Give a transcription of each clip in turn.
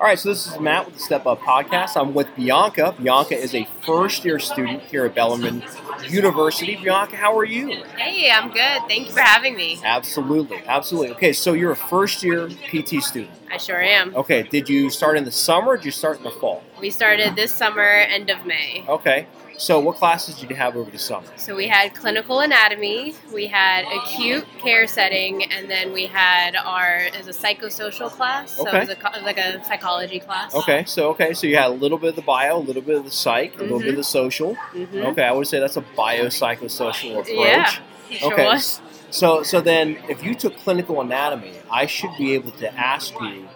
All right, so this is Matt with the Step Up Podcast. I'm with Bianca. Bianca is a first year student here at Bellarmine University. Bianca, how are you? Hey, I'm good. Thank you for having me. Absolutely, absolutely. Okay, so you're a first year PT student. I sure am. Okay, did you start in the summer or did you start in the fall? We started this summer, end of May. Okay, so what classes did you have over the summer? So we had clinical anatomy, we had acute care setting, and then we had our as a psychosocial class. So Okay. it was, a, it was like a psychology class. Okay, so okay, so you had a little bit of the bio, a little bit of the psych, a little bit of the social. hmm Okay, I would say that's a biopsychosocial approach. Yeah, sure Okay. was. So, so then, if you took clinical anatomy, I should be able to ask you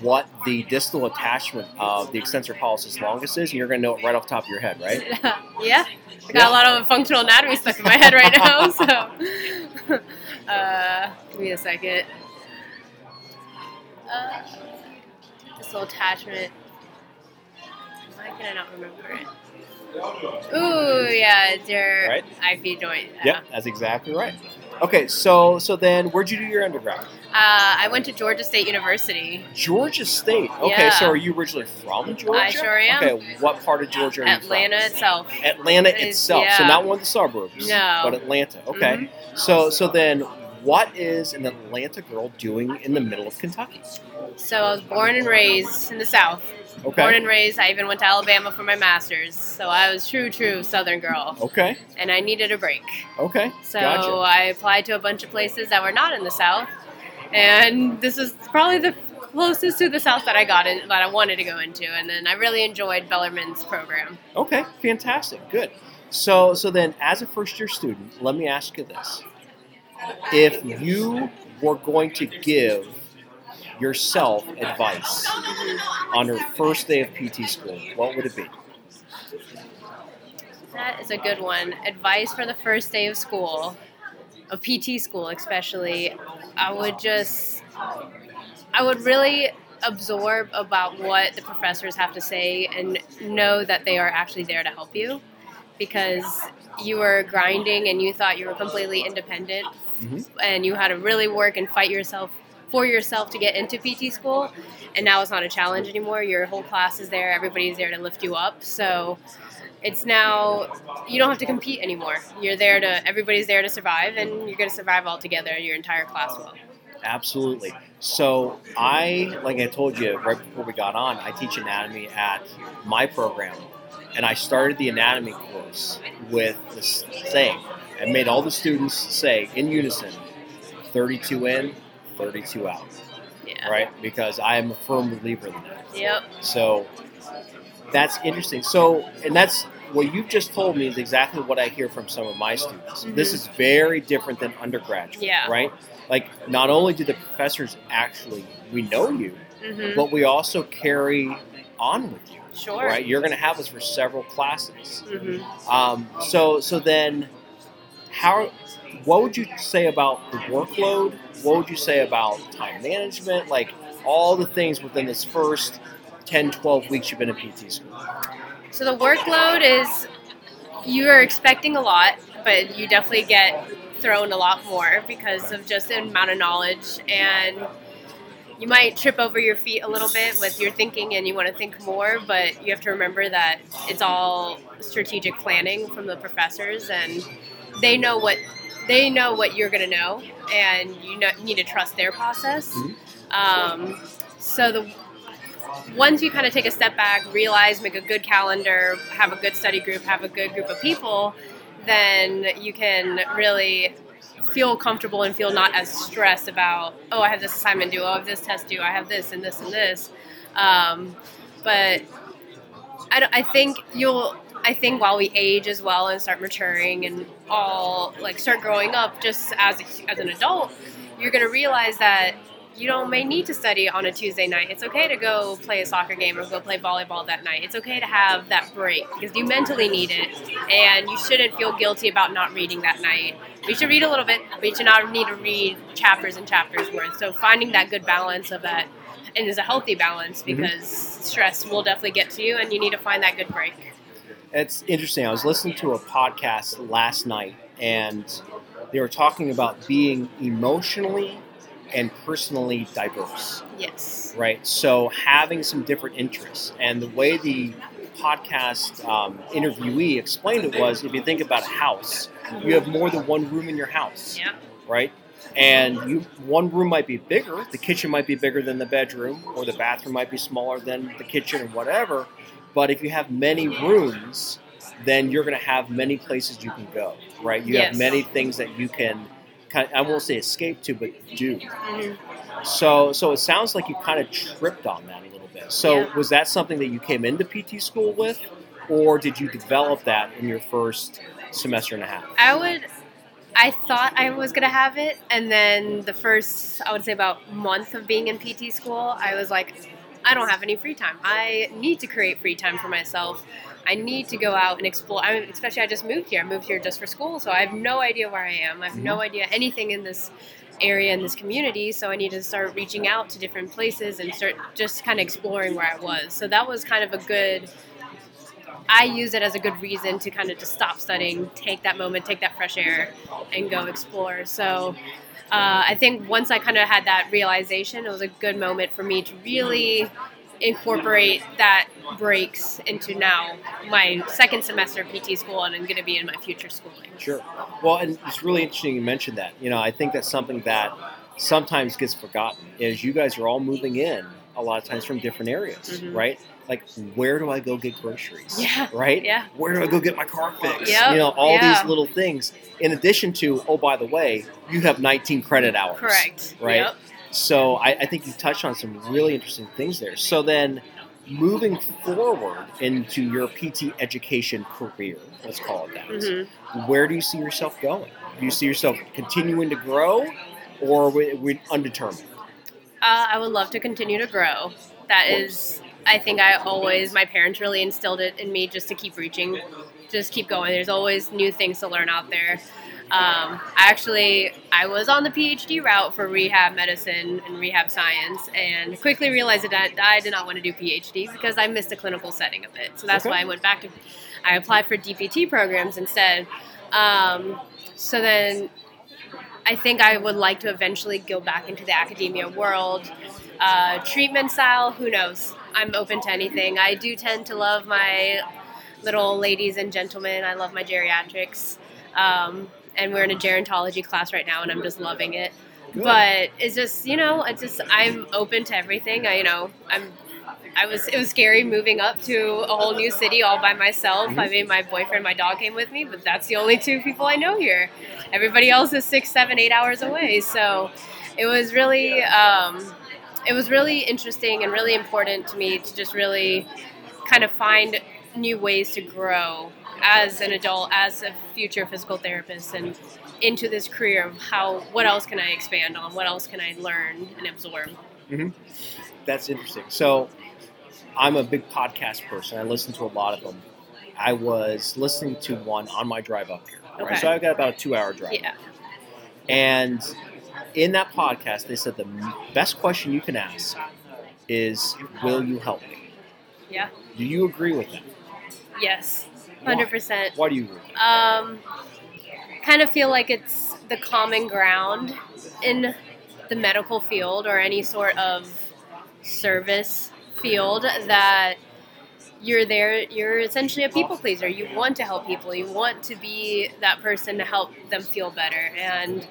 what the distal attachment of the extensor pollicis longus is, and you're going to know it right off the top of your head, right? yeah, I got Yeah. a lot of functional anatomy stuck in my head right now. So, uh, give me a second. Uh, distal attachment. Why can I not remember it? Ooh, yeah, it's your Right. IP joint. Yep, that's exactly right. Okay, so so then, where'd you do your undergrad? Uh, I went to Georgia State University, Georgia State. Okay, Yeah. so are you originally from Georgia? I sure am. Okay, what part of Georgia are Atlanta you itself. from? Atlanta Is- itself. So not one of the suburbs. No. But Atlanta. Okay. Mhm. So so then, what is an Atlanta girl doing in the middle of Kentucky? So I was born and raised in the South. Okay. Born and raised. I even went to Alabama for my master's. So I was true, true Southern girl, Okay. and I needed a break. Okay. So Gotcha. I applied to a bunch of places that were not in the South, and this is probably the closest to the South that I got in, that I wanted to go into. And then I really enjoyed Bellarmine's program. Okay, fantastic, good. So, so then, as a first year student, let me ask you this: If you were going to give yourself advice on your first day of PT school, what would it be? That is a good one. Advice for the first day of school, of PT school especially. I would just, I would really absorb about what the professors have to say and know that they are actually there to help you because you were grinding and you thought you were completely independent Mhm. and you had to really work and fight yourself for yourself to get into PT school and now it's not a challenge anymore your whole class is there everybody's there to lift you up so it's now you don't have to compete anymore you're there to everybody's there to survive and you're going to survive all together your entire class will Absolutely. So, I, like I told you right before we got on, I teach anatomy at my program, and I started the anatomy course with this saying. I made all the students say in unison 32 in, 32 out, yeah right? Because I am a firm believer in that. yep So that's interesting. So, and that's what you've just told me is exactly what I hear from some of my students. This Mhm. is very different than undergraduate, Yeah. right? Like, not only do the professors actually we know you, hmm but we also carry on with you, sure right? You're going to have us for several classes. hmm Um, so, so then, how? What would you say about the workload? What would you say about time management? Like all the things within this first 10, 12 weeks you've been in PT school. So the workload is you are expecting a lot, but you definitely get thrown a lot more because of just the amount of knowledge and you might trip over your feet a little bit with your thinking and you want to think more, but you have to remember that it's all strategic planning from the professors and they know what they know what you're going to know and you know, need to trust their process. Um, so the once you kind of take a step back, realize, make a good calendar, have a good study group, have a good group of people, then you can really feel comfortable and feel not as stressed about, oh, I have this assignment due, oh, I have this test due, I have this and this and this. Um, but I, I think you'll. I think while we age as well and start maturing and all like start growing up, just as a, as an adult, you're gonna realize that you don't may need to study on a Tuesday night. It's okay to go play a soccer game or go play volleyball that night. It's okay to have that break because you mentally need it, and you shouldn't feel guilty about not reading that night. You should read a little bit, but you should not need to read chapters and chapters worth. So finding that good balance of that and is a healthy balance Mhm. because stress will definitely get to you, and you need to find that good break. It's interesting. I was listening to a podcast last night, and they were talking about being emotionally and personally diverse, Yes. right? So having some different interests, and the way the podcast um, interviewee explained it was, if you think about a house, you have more than one room in your house, Yeah. right? And you one room might be bigger, the kitchen might be bigger than the bedroom, or the bathroom might be smaller than the kitchen, or whatever. But if you have many rooms, then you're going to have many places you can go, right? You have many things that you can kind I won't say escape to, but do. Mhm. So, so it sounds like you kind of tripped on that a little bit. So, Yeah. was that something that you came into PT school with, or did you develop that in your first semester and a half? I would. I thought I was gonna have it, and then the first, I would say, about month of being in PT school, I was like, I don't have any free time. I need to create free time for myself. I need to go out and explore. I mean, especially, I just moved here. I moved here just for school, so I have no idea where I am. I have no mm-hmm. idea anything in this area in this community. So I need to start reaching out to different places and start just kind of exploring where I was. So that was kind of a good I use it as a good reason to kind of just stop studying, take that moment, take that fresh air, and go explore. So uh, I think once I kind of had that realization, it was a good moment for me to really incorporate that breaks into now my second semester of PT school and I'm going to be in my future schooling. Sure. Well, and it's really interesting you mentioned that. You know, I think that's something that sometimes gets forgotten. Is you guys are all moving in a lot of times from different areas, Mhm. right? Like, where do I go get groceries? Yeah. Right. Yeah. Where do I go get my car fixed? Yep, You know, all yeah. these little things. In addition to, oh, by the way, you have 19 credit hours. Correct. Right. Yep. So I, I think you touched on some really interesting things there. So then, moving forward into your PT education career, let's call it that. Mhm. Where do you see yourself going? Do you see yourself continuing to grow, or we, we undetermined? Uh, I would love to continue to grow. That is, I think I always, my parents really instilled it in me just to keep reaching, just keep going. There's always new things to learn out there. Um, I actually, I was on the PhD route for rehab medicine and rehab science, and quickly realized that I did not want to do PhD because I missed the clinical setting of it. So that's Okay. why I went back to, I applied for DPT programs instead. Um, so then I think I would like to eventually go back into the academia world. Uh, treatment style, who knows? I'm open to anything. I do tend to love my little ladies and gentlemen. I love my geriatrics. Um, and we're in a gerontology class right now, and I'm just loving it. Good. But it's just, you know, it's just I'm open to everything. I, you know, I'm. I was. It was scary moving up to a whole new city all by myself. I mean, my boyfriend, my dog came with me, but that's the only two people I know here. Everybody else is six, seven, eight hours away. So it was really, um, it was really interesting and really important to me to just really kind of find new ways to grow as an adult, as a future physical therapist, and into this career of how what else can I expand on, what else can I learn and absorb. Mm-hmm. That's interesting. So, I'm a big podcast person. I listen to a lot of them. I was listening to one on my drive up here. Right? Okay. So I've got about a two-hour drive. Yeah. And in that podcast, they said the best question you can ask is, "Will you help me?" Yeah. Do you agree with that? Yes. Hundred percent. Why do you agree? Um, kind of feel like it's the common ground in the medical field or any sort of service field that you're there you're essentially a people pleaser you want to help people you want to be that person to help them feel better and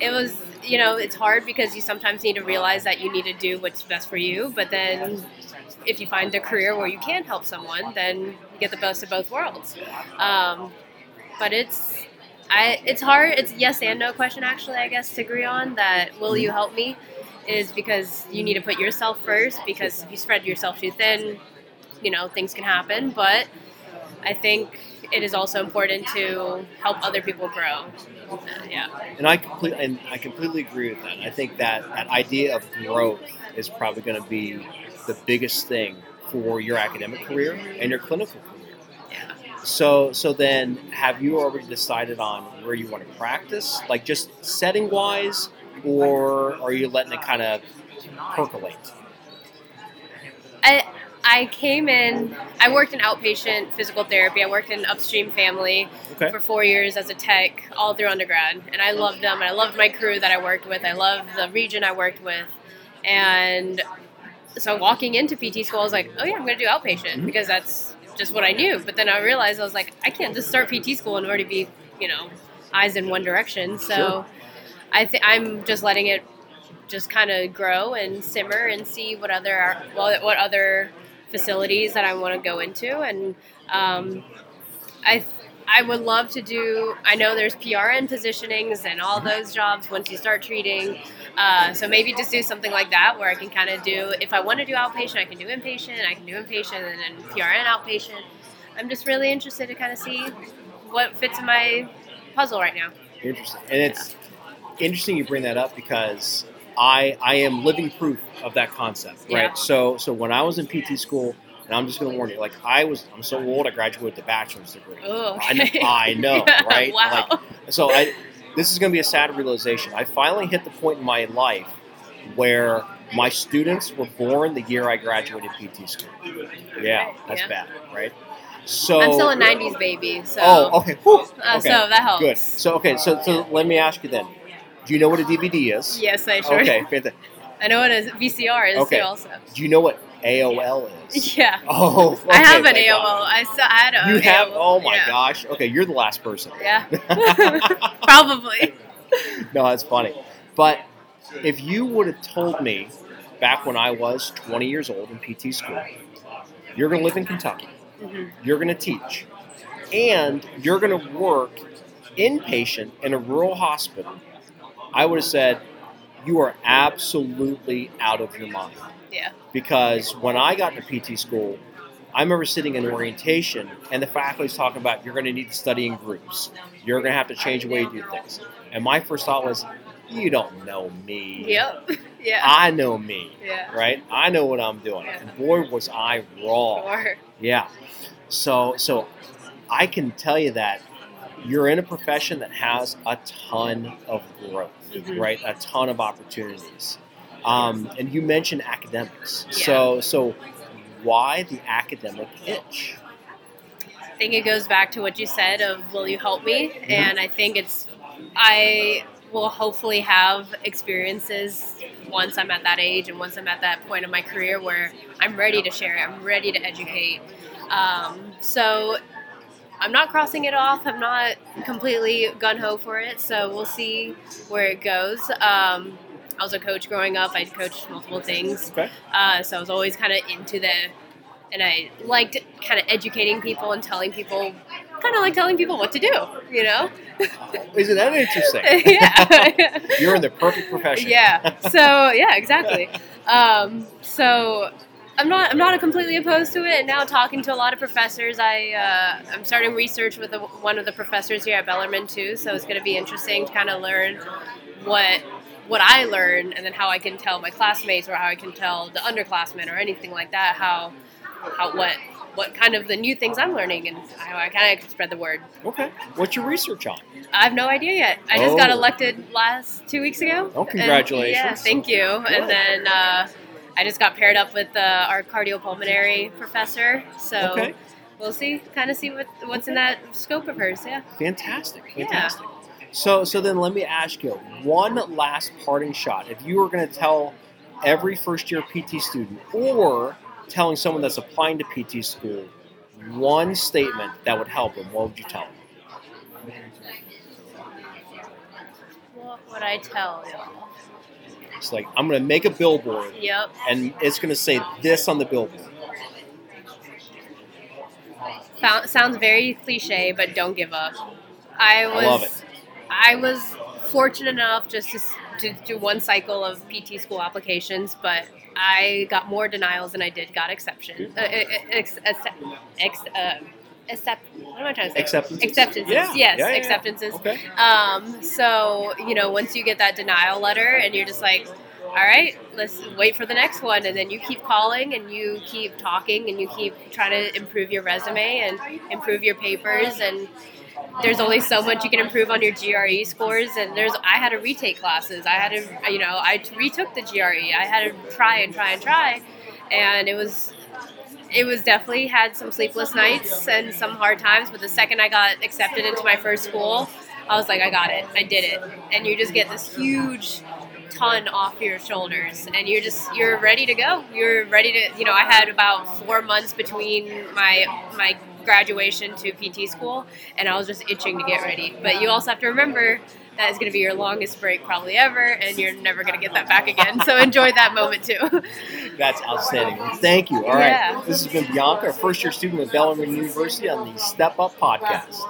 it was you know it's hard because you sometimes need to realize that you need to do what's best for you but then if you find a career where you can help someone then you get the best of both worlds um, but it's I it's hard. It's yes and no question actually. I guess to agree on that. Will you help me? Is because you need to put yourself first. Because if you spread yourself too thin, you know things can happen. But I think it is also important to help other people grow. Uh, yeah. And I completely and I completely agree with that. I think that that idea of growth is probably going to be the biggest thing for your academic career and your clinical career. Yeah. So so then have you already decided on where you want to practice? Like just setting wise or are you letting it kind of percolate? I came in. I worked in outpatient physical therapy. I worked in upstream family Okay. for four years as a tech, all through undergrad, and I loved them. And I loved my crew that I worked with. I loved the region I worked with, and so walking into PT school, I was like, oh yeah, I'm going to do outpatient Mhm. because that's just what I knew. But then I realized I was like, I can't just start PT school and already be, you know, eyes in one direction. So Sure. I think I'm just letting it just kind of grow and simmer and see what other what other facilities that I want to go into and um, I I would love to do I know there's PRN positionings and all those jobs once you start treating uh, so maybe just do something like that where I can kind of do if I want to do outpatient I can do inpatient I can do inpatient and then PRN outpatient I'm just really interested to kind of see what fits in my puzzle right now Interesting. And it's interesting you bring that up because I I am living proof of that concept, right? Yeah. So so when I was in PT school, and I'm just going to warn you, like I was, I'm so old, I graduated with a bachelor's degree. oh I know, I know, right? wow Like, so I, this is going to be a sad realization. I finally hit the point in my life where my students were born the year I graduated PT school. Yeah, that's Yeah. bad, right? So I'm still a '90s baby, so Oh, okay. Uh, okay. so that helps. Good. So okay, so so let me ask you then. Do you know what a DVD is? Yes, I sure. Okay, fantastic. I know what a VCR is Okay. too. Also, Do you know what AOL is? yeah. Oh, I have an AOL. God. I still I had a You have? AOL. Oh my yeah. gosh. Okay, you're the last person. Yeah, probably. no, that's funny. But if you would have told me back when I was 20 years old in PT school, you're going to live in Kentucky, Mhm. you're going to teach, and you're going to work inpatient in a rural hospital, I would have said, you are absolutely out of your mind. Yeah. Because when I got into PT school, I remember sitting in orientation and the faculty's talking about you're going to need to study in groups. You're going to have to change the way you do things. And my first thought was, you don't know me. Yep. Yeah. I know me, Yeah. right? I know what I'm doing. Yeah. And boy, was I wrong. Or Yeah. So so I can tell you that you're in a profession that has a ton of growth, Mhm. right? A ton of opportunities. Um, and you mentioned academics. So so why the academic itch? I think it goes back to what you said of will you help me? Mm-hmm. And I think it's I will hopefully have experiences once I'm at that age and once I'm at that point in my career where I'm ready to share. I'm ready to educate. Um, so I'm not crossing it off. I'm not completely gun ho for it. So we'll see where it goes. Um, I was a coach growing up. I coached multiple things. Okay. Uh, so I was always kind of into the, and I liked kind of educating people and telling people, kind of like telling people what to do, you know? Isn't that interesting? yeah. You're in the perfect profession. yeah. So yeah, exactly. Um, so I'm not I'm not completely opposed to it. And now talking to a lot of professors, I uh, I'm starting research with a, one of the professors here at Bellarmine too. So it's going to be interesting to kind of learn what what I learn, and then how I can tell my classmates or how I can tell the underclassmen or anything like that how how what what kind of the new things I'm learning and how I kind of can spread the word. Okay. What's your research on? I have no idea yet. I just got Oh. elected last two weeks ago. Oh, And, congratulations. yeah, thank you. And then uh, I just got paired up with uh, our cardiopulmonary professor. So Okay. we'll see, kind of see what what's in that scope of hers. Yeah. Fantastic. Yeah. Fantastic. So so then let me ask you one last parting shot. If you were going to tell every first year PT student or telling someone that's applying to PT school one statement that would help them, what would you tell them? What would I tell you? It's like I'm going to make a billboard Yep. and it's going to say this on the billboard. Found, sounds very cliche, but don't give up. I was love it. I was fortunate enough just to, to do one cycle of PT school applications, but I got more denials than I did got exceptions. Uh, ex, accept, ex, uh, accept, what am I trying to say? Acceptances? Acceptances. Yeah, Yes, yeah, yeah, acceptances. Okay. Um, so, you know, once you get that denial letter and you're just like, all right, let's wait for the next one. And then you keep calling and you keep talking and you keep trying to improve your resume and improve your papers. And there's only so much you can improve on your GRE scores. And there's, I had to retake classes. I had to, you know, I retook the GRE. I had to try and try and try. And it was, it was definitely had some sleepless nights and some hard times. But the second I got accepted into my first school, I was like, I got it, I did it, and you just get this huge ton off your shoulders and you're just you're ready to go. You're ready to you know i had about four months between my my graduation to pt school and i was just itching to get ready. But you also have to remember that is going to be your longest break probably ever and you're never going to get that back again so enjoy that moment too That's outstanding. Thank you. All right. Yeah. This has been Bianca, a first year student at Bellarmine University on the Step Up podcast.